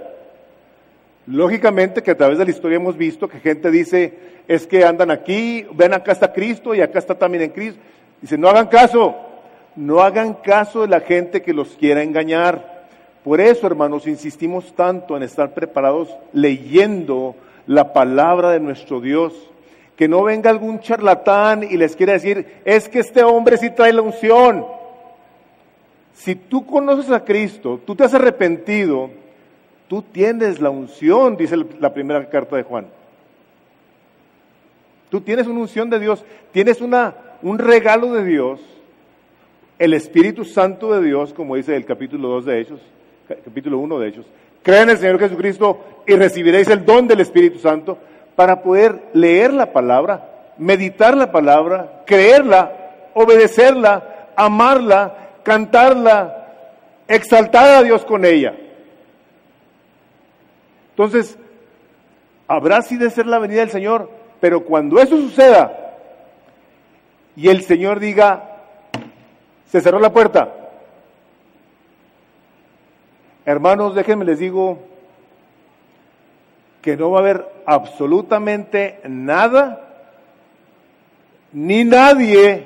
S1: Lógicamente que a través de la historia hemos visto que gente dice, es que andan aquí, ven acá está Cristo y acá está también en Cristo. Dice, no hagan caso, no hagan caso de la gente que los quiera engañar. Por eso, hermanos, insistimos tanto en estar preparados leyendo la palabra de nuestro Dios. Que no venga algún charlatán y les quiera decir, es que este hombre sí trae la unción. Si tú conoces a Cristo, tú te has arrepentido, tú tienes la unción, dice la primera carta de Juan. Tú tienes una unción de Dios, tienes una, un regalo de Dios, el Espíritu Santo de Dios, como dice el capítulo 2 de Hechos, capítulo 1 de Hechos. Creen en el Señor Jesucristo y recibiréis el don del Espíritu Santo para poder leer la palabra, meditar la palabra, creerla, obedecerla, amarla cantarla, exaltar a Dios con ella. Entonces, habrá sí de ser la venida del Señor, pero cuando eso suceda, y el Señor diga, se cerró la puerta. Hermanos, déjenme les digo que no va a haber absolutamente nada ni nadie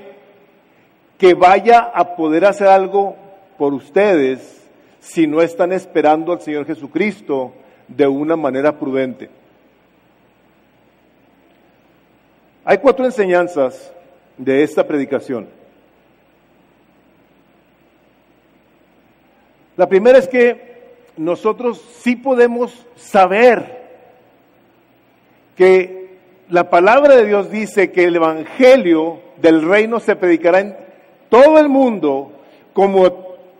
S1: que vaya a poder hacer algo por ustedes si no están esperando al Señor Jesucristo de una manera prudente. Hay cuatro enseñanzas de esta predicación. La primera es que nosotros sí podemos saber que la palabra de Dios dice que el Evangelio del reino se predicará en todo el mundo como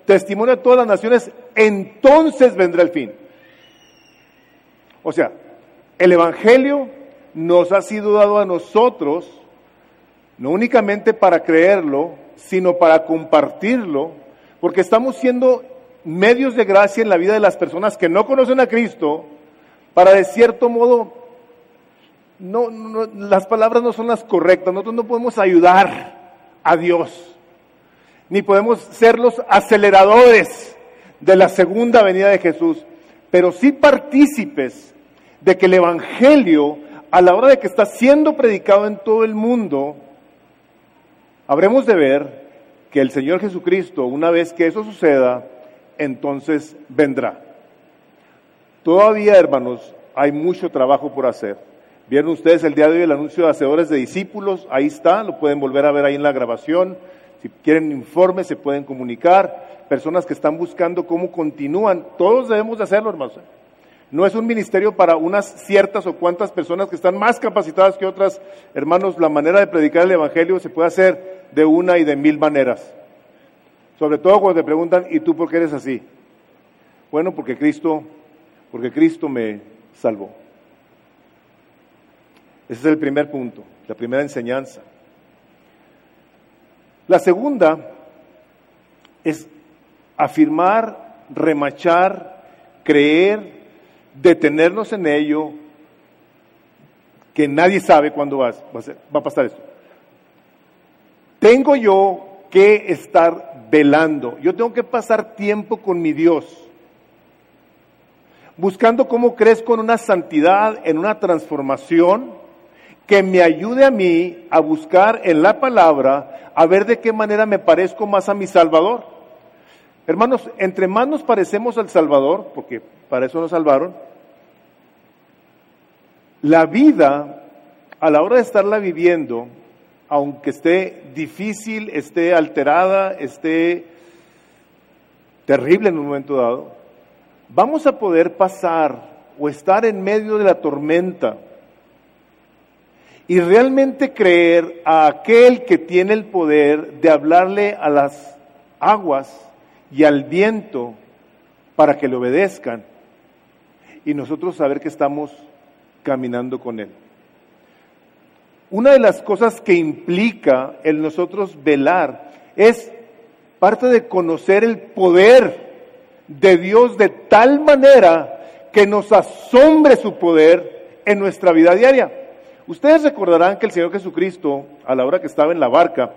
S1: testimonio de todas las naciones, entonces vendrá el fin. O sea, el Evangelio nos ha sido dado a nosotros, no únicamente para creerlo, sino para compartirlo, porque estamos siendo medios de gracia en la vida de las personas que no conocen a Cristo, para de cierto modo, no, las palabras no son las correctas, nosotros no podemos ayudar a Dios, ni podemos ser los aceleradores de la segunda venida de Jesús, pero sí partícipes de que el Evangelio, a la hora de que está siendo predicado en todo el mundo, habremos de ver que el Señor Jesucristo, una vez que eso suceda, entonces vendrá. Todavía, hermanos, hay mucho trabajo por hacer. Vieron ustedes el día de hoy el anuncio de hacedores de discípulos, ahí está, lo pueden volver a ver ahí en la grabación. Si quieren informes, se pueden comunicar. Personas que están buscando cómo continúan, todos debemos de hacerlo, hermanos. No es un ministerio para unas ciertas o cuantas personas que están más capacitadas que otras. Hermanos, la manera de predicar el Evangelio se puede hacer de una y de mil maneras. Sobre todo cuando te preguntan, ¿y tú por qué eres así? Bueno, porque Cristo, porque Cristo me salvó. Ese es el primer punto, la primera enseñanza. La segunda es afirmar, remachar, creer, detenernos en ello, que nadie sabe cuándo va a, va a pasar esto. Tengo yo que estar velando. Yo tengo que pasar tiempo con mi Dios, buscando cómo crezco en una santidad, en una transformación que me ayude a mí a buscar en la palabra, a ver de qué manera me parezco más a mi Salvador. Hermanos, entre más nos parecemos al Salvador, porque para eso nos salvaron, la vida, a la hora de estarla viviendo, aunque esté difícil, esté alterada, esté terrible en un momento dado, vamos a poder pasar o estar en medio de la tormenta y realmente creer a aquel que tiene el poder de hablarle a las aguas y al viento para que le obedezcan y nosotros saber que estamos caminando con él. Una de las cosas que implica el nosotros velar es parte de conocer el poder de Dios de tal manera que nos asombre su poder en nuestra vida diaria. Ustedes recordarán que el Señor Jesucristo, a la hora que estaba en la barca,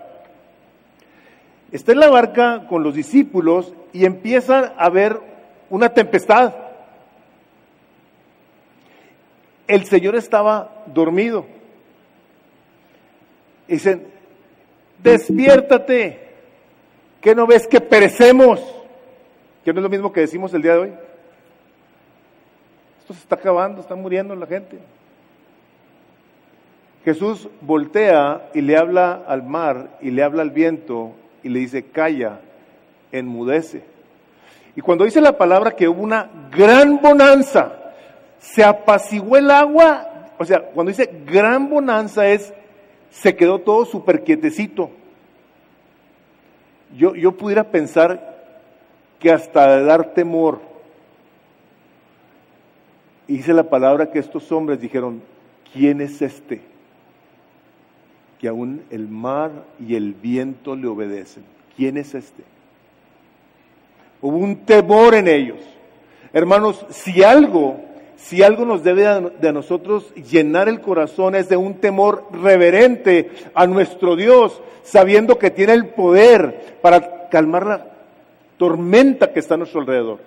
S1: está en la barca con los discípulos y empieza a ver una tempestad. El Señor estaba dormido. Dicen, despiértate, que no ves que perecemos, que no es lo mismo que decimos el día de hoy. Esto se está acabando, está muriendo la gente. Jesús voltea y le habla al mar y le habla al viento y le dice, calla, enmudece. Y cuando dice la palabra que hubo una gran bonanza, se apaciguó el agua, o sea, cuando dice gran bonanza es se quedó todo súper quietecito. Yo, yo pudiera pensar que hasta dar temor, hice la palabra que estos hombres dijeron, ¿quién es este? Que aún el mar y el viento le obedecen. ¿Quién es este? Hubo un temor en ellos. Hermanos, si algo si algo nos debe de nosotros llenar el corazón es de un temor reverente a nuestro Dios, sabiendo que tiene el poder para calmar la tormenta que está a nuestro alrededor.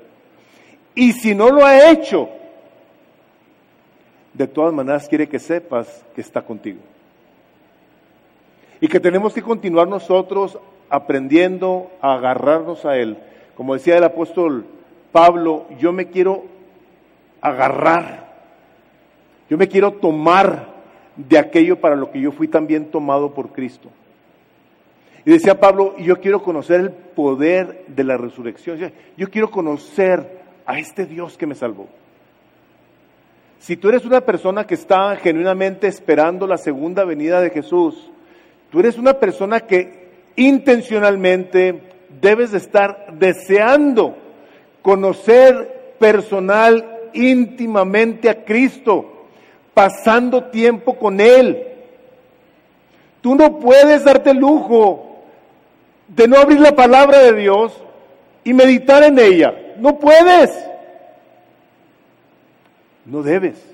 S1: Y si no lo ha hecho, de todas maneras quiere que sepas que está contigo. Y que tenemos que continuar nosotros aprendiendo a agarrarnos a Él. Como decía el apóstol Pablo, yo me quiero agarrar, yo me quiero tomar de aquello para lo que yo fui también tomado por Cristo. Y decía Pablo, yo quiero conocer el poder de la resurrección. Yo quiero conocer a este Dios que me salvó. Si tú eres una persona que está genuinamente esperando la segunda venida de Jesús, tú eres una persona que intencionalmente debes de estar deseando conocer personal, íntimamente a Cristo, pasando tiempo con Él. Tú no puedes darte el lujo de no abrir la palabra de Dios y meditar en ella. No puedes. No debes.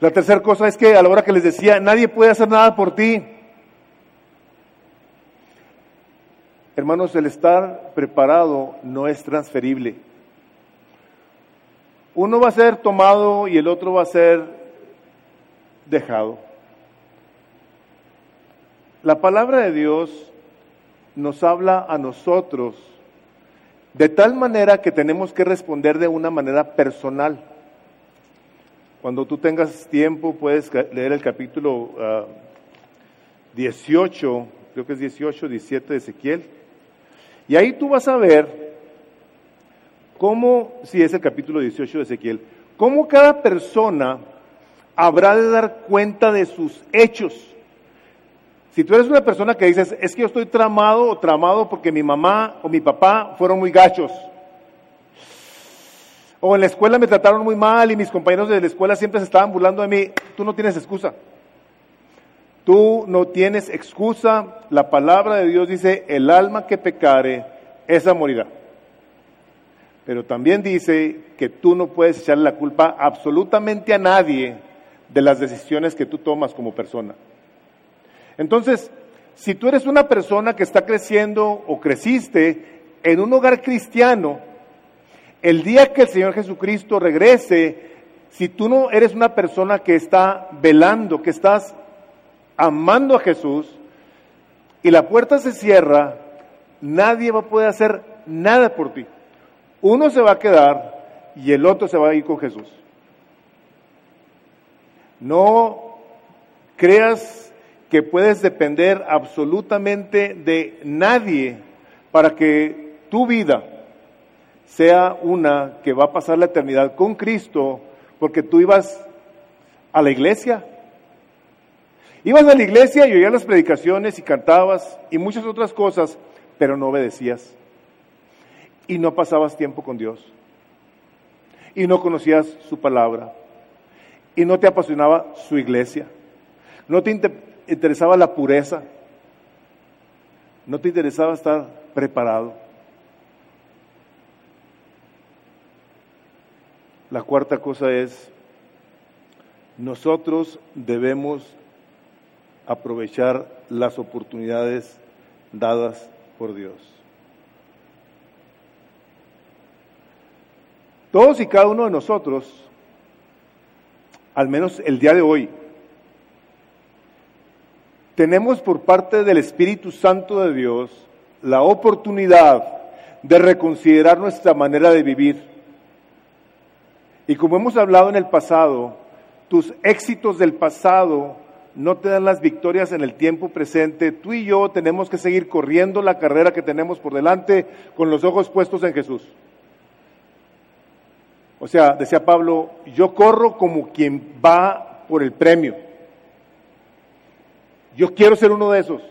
S1: La tercera cosa es que a la hora que les decía, nadie puede hacer nada por ti. Hermanos, el estar preparado no es transferible. Uno va a ser tomado y el otro va a ser dejado. La palabra de Dios nos habla a nosotros de tal manera que tenemos que responder de una manera personal. Cuando tú tengas tiempo puedes leer el capítulo 18, ah, creo que es 18, 17 de Ezequiel. Y ahí tú vas a ver cómo, si es el capítulo 18 de Ezequiel, cómo cada persona habrá de dar cuenta de sus hechos. Si tú eres una persona que dices, es que yo estoy tramado o tramado porque mi mamá o mi papá fueron muy gachos, o en la escuela me trataron muy mal y mis compañeros de la escuela siempre se estaban burlando de mí. Tú no tienes excusa. Tú no tienes excusa. La palabra de Dios dice, el alma que pecare, esa morirá. Pero también dice que tú no puedes echarle la culpa absolutamente a nadie de las decisiones que tú tomas como persona. Entonces, si tú eres una persona que está creciendo o creciste en un hogar cristiano, el día que el Señor Jesucristo regrese, si tú no eres una persona que está velando, que estás amando a Jesús, y la puerta se cierra, nadie va a poder hacer nada por ti. Uno se va a quedar y el otro se va a ir con Jesús. No creas que puedes depender absolutamente de nadie para que tu vida sea una que va a pasar la eternidad con Cristo, porque tú ibas a la iglesia. Ibas a la iglesia y oías las predicaciones y cantabas y muchas otras cosas, pero no obedecías. Y no pasabas tiempo con Dios. Y no conocías su palabra. Y no te apasionaba su iglesia. No te interesaba la pureza. No te interesaba estar preparado. La cuarta cosa es, nosotros debemos aprovechar las oportunidades dadas por Dios. Todos y cada uno de nosotros, al menos el día de hoy, tenemos por parte del Espíritu Santo de Dios la oportunidad de reconsiderar nuestra manera de vivir y como hemos hablado en el pasado, tus éxitos del pasado no te dan las victorias en el tiempo presente. Tú y yo tenemos que seguir corriendo la carrera que tenemos por delante con los ojos puestos en Jesús. O sea, decía Pablo, yo corro como quien va por el premio. Yo quiero ser uno de esos.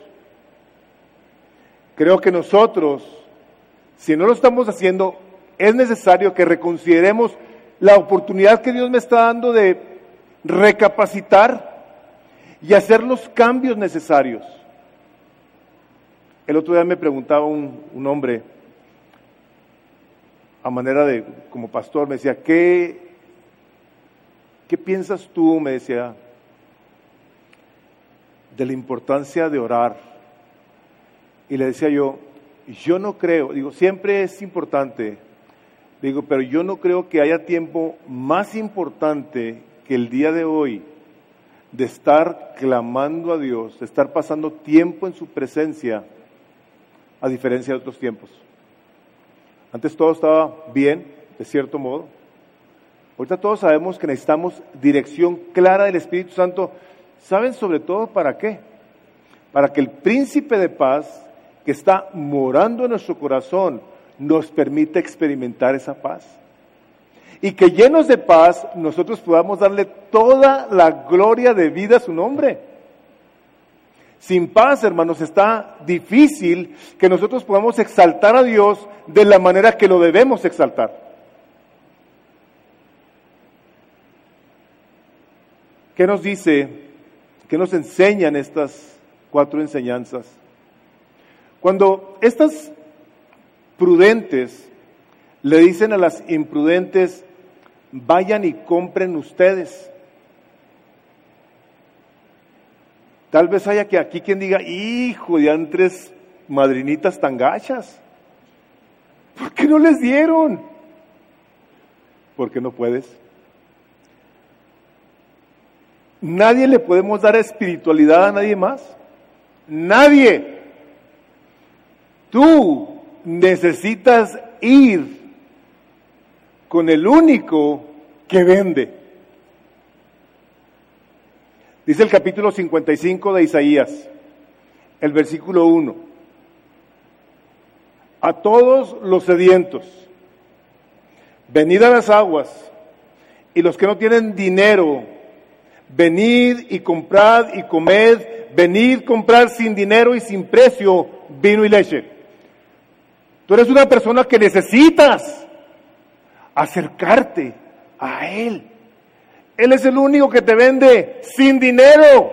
S1: Creo que nosotros, si no lo estamos haciendo, es necesario que reconsideremos la oportunidad que Dios me está dando de recapacitar y hacer los cambios necesarios. El otro día me preguntaba un, hombre, a manera de, como pastor, me decía, ¿qué, qué piensas tú? Me decía, de la importancia de orar. Y le decía yo, yo no creo, digo, siempre es importante, digo, pero yo no creo que haya tiempo más importante que el día de hoy de estar clamando a Dios, de estar pasando tiempo en su presencia, a diferencia de otros tiempos. Antes todo estaba bien, de cierto modo. Ahorita todos sabemos que necesitamos dirección clara del Espíritu Santo. ¿Saben sobre todo para qué? Para que el príncipe de paz que está morando en nuestro corazón nos permita experimentar esa paz. Y que llenos de paz nosotros podamos darle toda la gloria de vida a su nombre. Sin paz, hermanos, está difícil que nosotros podamos exaltar a Dios de la manera que lo debemos exaltar. ¿Qué nos dice? ¿Qué nos enseñan estas cuatro enseñanzas? Cuando estas prudentes le dicen a las imprudentes, vayan y compren ustedes. Tal vez haya que aquí quien diga, hijo de tres madrinitas tan gachas. ¿Por qué no les dieron? Porque no puedes. Nadie le podemos dar espiritualidad a nadie más. Nadie. Tú necesitas ir con el único que vende. Dice el capítulo 55 de Isaías, el versículo 1. A todos los sedientos, venid a las aguas, y los que no tienen dinero, venid y comprad y comed, venid comprar sin dinero y sin precio vino y leche. Tú eres una persona que necesitas acercarte a Él. Él es el único que te vende sin dinero.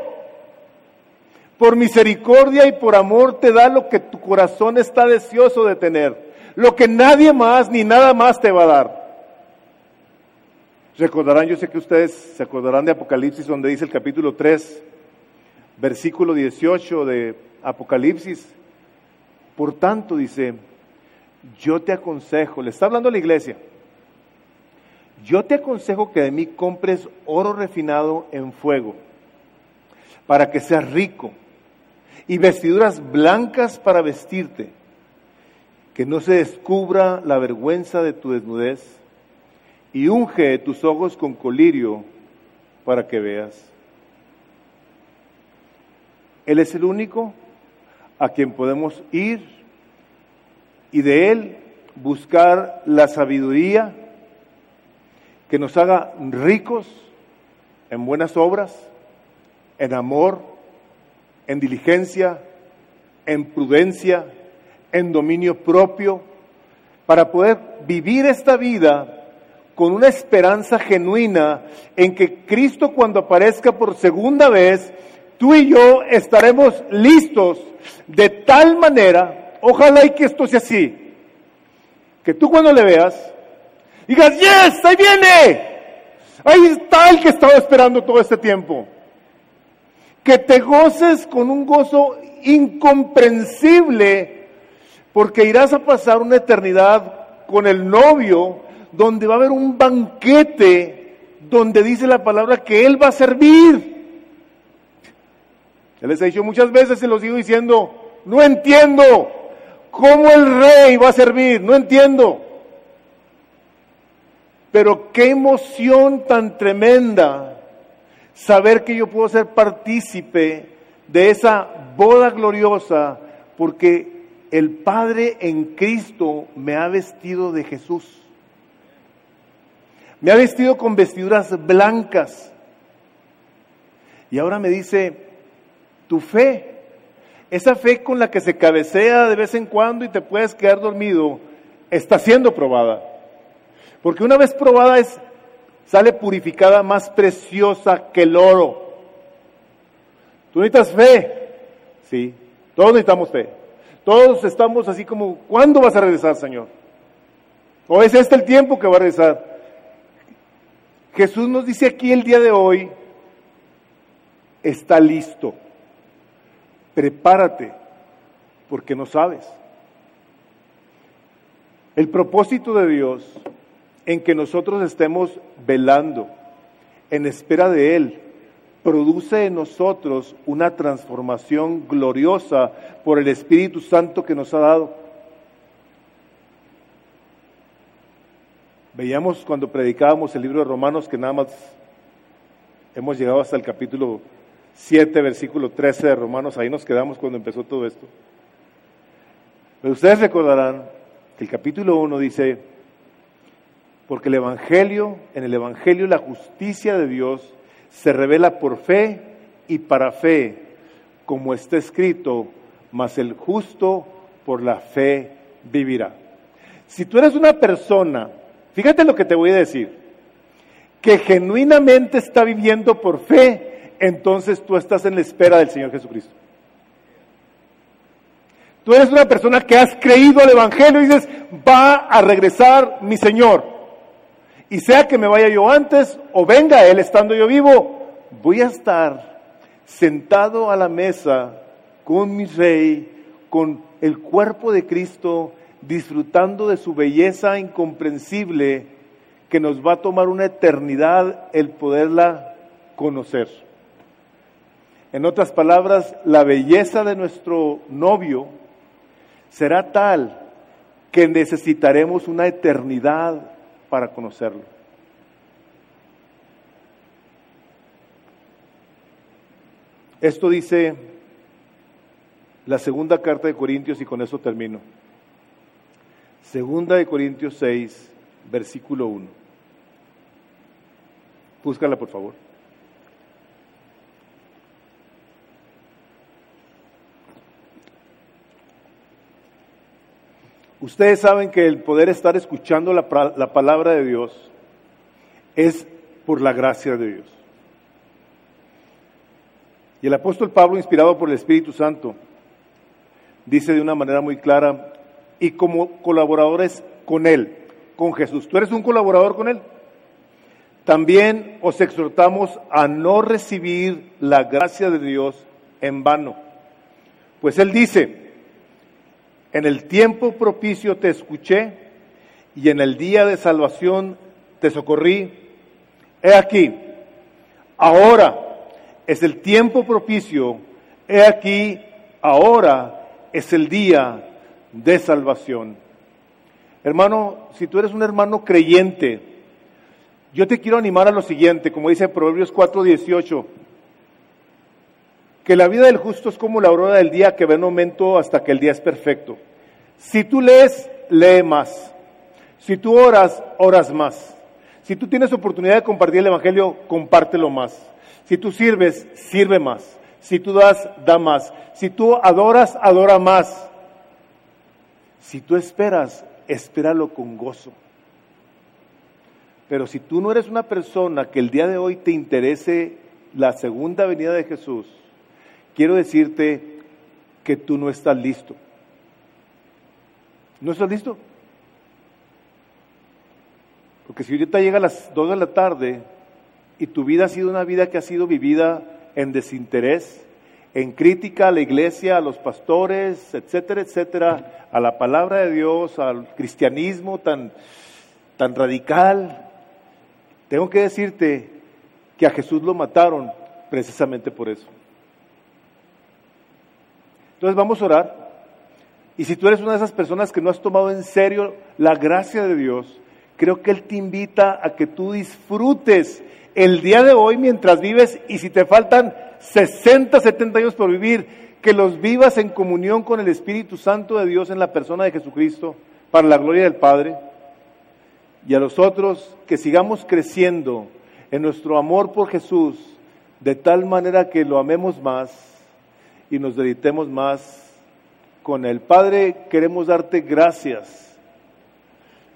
S1: Por misericordia y por amor te da lo que tu corazón está deseoso de tener. Lo que nadie más ni nada más te va a dar. Recordarán, yo sé que ustedes se acordarán de Apocalipsis donde dice el capítulo 3, versículo 18 de Apocalipsis. Por tanto, dice, yo te aconsejo, le está hablando a la iglesia, yo te aconsejo que de mí compres oro refinado en fuego, para que seas rico, y vestiduras blancas para vestirte, que no se descubra la vergüenza de tu desnudez, y unge tus ojos con colirio para que veas. Él es el único a quien podemos ir y de Él buscar la sabiduría, que nos haga ricos en buenas obras, en amor, en diligencia, en prudencia, en dominio propio, para poder vivir esta vida con una esperanza genuina en que Cristo cuando aparezca por segunda vez, tú y yo estaremos listos de tal manera, ojalá y que esto sea así, que tú cuando le veas, Digas, yes, ahí viene. Ahí está el que estaba esperando todo este tiempo. Que te goces con un gozo incomprensible, porque irás a pasar una eternidad con el novio, donde va a haber un banquete, donde dice la palabra que Él va a servir. Él les ha dicho muchas veces, se los sigo diciendo, no entiendo cómo el rey va a servir, no entiendo. Pero qué emoción tan tremenda saber que yo puedo ser partícipe de esa boda gloriosa porque el Padre en Cristo me ha vestido de Jesús. Me ha vestido con vestiduras blancas. Y ahora me dice, tu fe, esa fe con la que se cabecea de vez en cuando y te puedes quedar dormido, está siendo probada. Porque una vez probada es, sale purificada más preciosa que el oro. ¿Tú necesitas fe? Sí, todos necesitamos fe. Todos estamos así como, ¿cuándo vas a regresar, Señor? ¿O es este el tiempo que va a regresar? Jesús nos dice aquí el día de hoy, está listo, prepárate, porque no sabes. El propósito de Dios en que nosotros estemos velando en espera de Él produce en nosotros una transformación gloriosa por el Espíritu Santo que nos ha dado. Veíamos cuando predicábamos el libro de Romanos que nada más hemos llegado hasta el capítulo 7, versículo 13 de Romanos, ahí nos quedamos cuando empezó todo esto. Pero ustedes recordarán que el capítulo 1 dice, porque el Evangelio, en el Evangelio la justicia de Dios se revela por fe y para fe, como está escrito, mas el justo por la fe vivirá. Si tú eres una persona, fíjate lo que te voy a decir, que genuinamente está viviendo por fe, entonces tú estás en la espera del Señor Jesucristo. Tú eres una persona que has creído al Evangelio y dices, va a regresar mi Señor. Y sea que me vaya yo antes o venga Él estando yo vivo, voy a estar sentado a la mesa con mi rey, con el cuerpo de Cristo, disfrutando de su belleza incomprensible que nos va a tomar una eternidad el poderla conocer. En otras palabras, la belleza de nuestro novio será tal que necesitaremos una eternidad para conocerlo. Esto dice la segunda carta de Corintios y con eso termino. Segunda de Corintios 6, versículo 1. Búscala, por favor. Ustedes saben que el poder estar escuchando la, la, palabra de Dios es por la gracia de Dios. Y el apóstol Pablo, inspirado por el Espíritu Santo, dice de una manera muy clara, y como colaboradores con Él, con Jesús. ¿Tú eres un colaborador con Él? También os exhortamos a no recibir la gracia de Dios en vano. Pues Él dice, en el tiempo propicio te escuché y en el día de salvación te socorrí. He aquí, ahora es el tiempo propicio. He aquí, ahora es el día de salvación. Hermano, si tú eres un hermano creyente, yo te quiero animar a lo siguiente, como dice Proverbios 4:18, que la vida del justo es como la aurora del día que ve en aumento hasta que el día es perfecto. Si tú lees, lee más. Si tú oras, oras más. Si tú tienes oportunidad de compartir el Evangelio, compártelo más. Si tú sirves, sirve más. Si tú das, da más. Si tú adoras, adora más. Si tú esperas, espéralo con gozo. Pero si tú no eres una persona que el día de hoy te interese la segunda venida de Jesús, quiero decirte que tú no estás listo. ¿No estás listo? Porque si ahorita llega a las 2 de la tarde y tu vida ha sido una vida que ha sido vivida en desinterés, en crítica a la iglesia, a los pastores, etcétera, etcétera, a la palabra de Dios, al cristianismo tan, tan radical, tengo que decirte que a Jesús lo mataron precisamente por eso. Entonces vamos a orar. Y si tú eres una de esas personas que no has tomado en serio la gracia de Dios, creo que Él te invita a que tú disfrutes el día de hoy mientras vives y si te faltan 60, 70 años por vivir, que los vivas en comunión con el Espíritu Santo de Dios en la persona de Jesucristo para la gloria del Padre. Y a los otros que sigamos creciendo en nuestro amor por Jesús de tal manera que lo amemos más y nos deditemos más con el Padre, queremos darte gracias,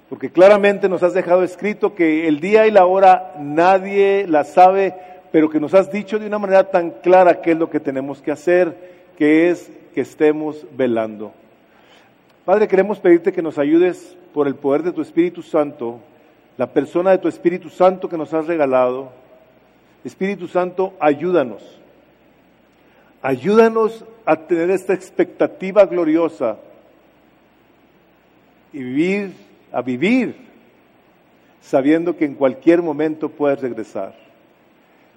S1: porque claramente nos has dejado escrito que el día y la hora nadie la sabe, pero que nos has dicho de una manera tan clara qué es lo que tenemos que hacer, que es que estemos velando. Padre, queremos pedirte que nos ayudes por el poder de tu Espíritu Santo, la persona de tu Espíritu Santo que nos has regalado. Espíritu Santo, ayúdanos. Ayúdanos a tener esta expectativa gloriosa y vivir, a vivir sabiendo que en cualquier momento puedes regresar.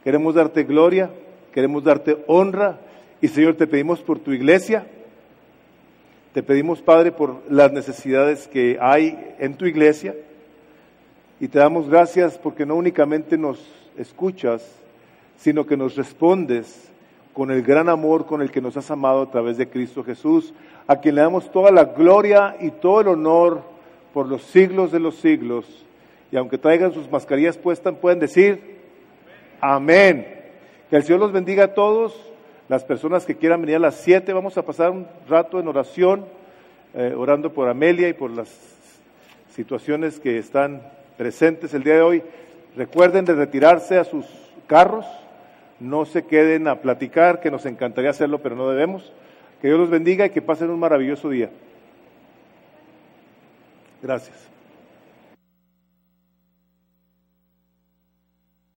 S1: Queremos darte gloria, queremos darte honra y Señor, te pedimos por tu iglesia, te pedimos Padre por las necesidades que hay en tu iglesia y te damos gracias porque no únicamente nos escuchas, sino que nos respondes con el gran amor con el que nos has amado a través de Cristo Jesús, a quien le damos toda la gloria y todo el honor por los siglos de los siglos. Y aunque traigan sus mascarillas puestas, pueden decir, amén. Que el Señor los bendiga a todos. Las personas que quieran venir a las siete, vamos a pasar un rato en oración, eh, orando por Amelia y por las situaciones que están presentes el día de hoy. Recuerden de retirarse a sus carros no se queden a platicar, que nos encantaría hacerlo, pero no debemos. Que Dios los bendiga y que pasen un maravilloso día. Gracias.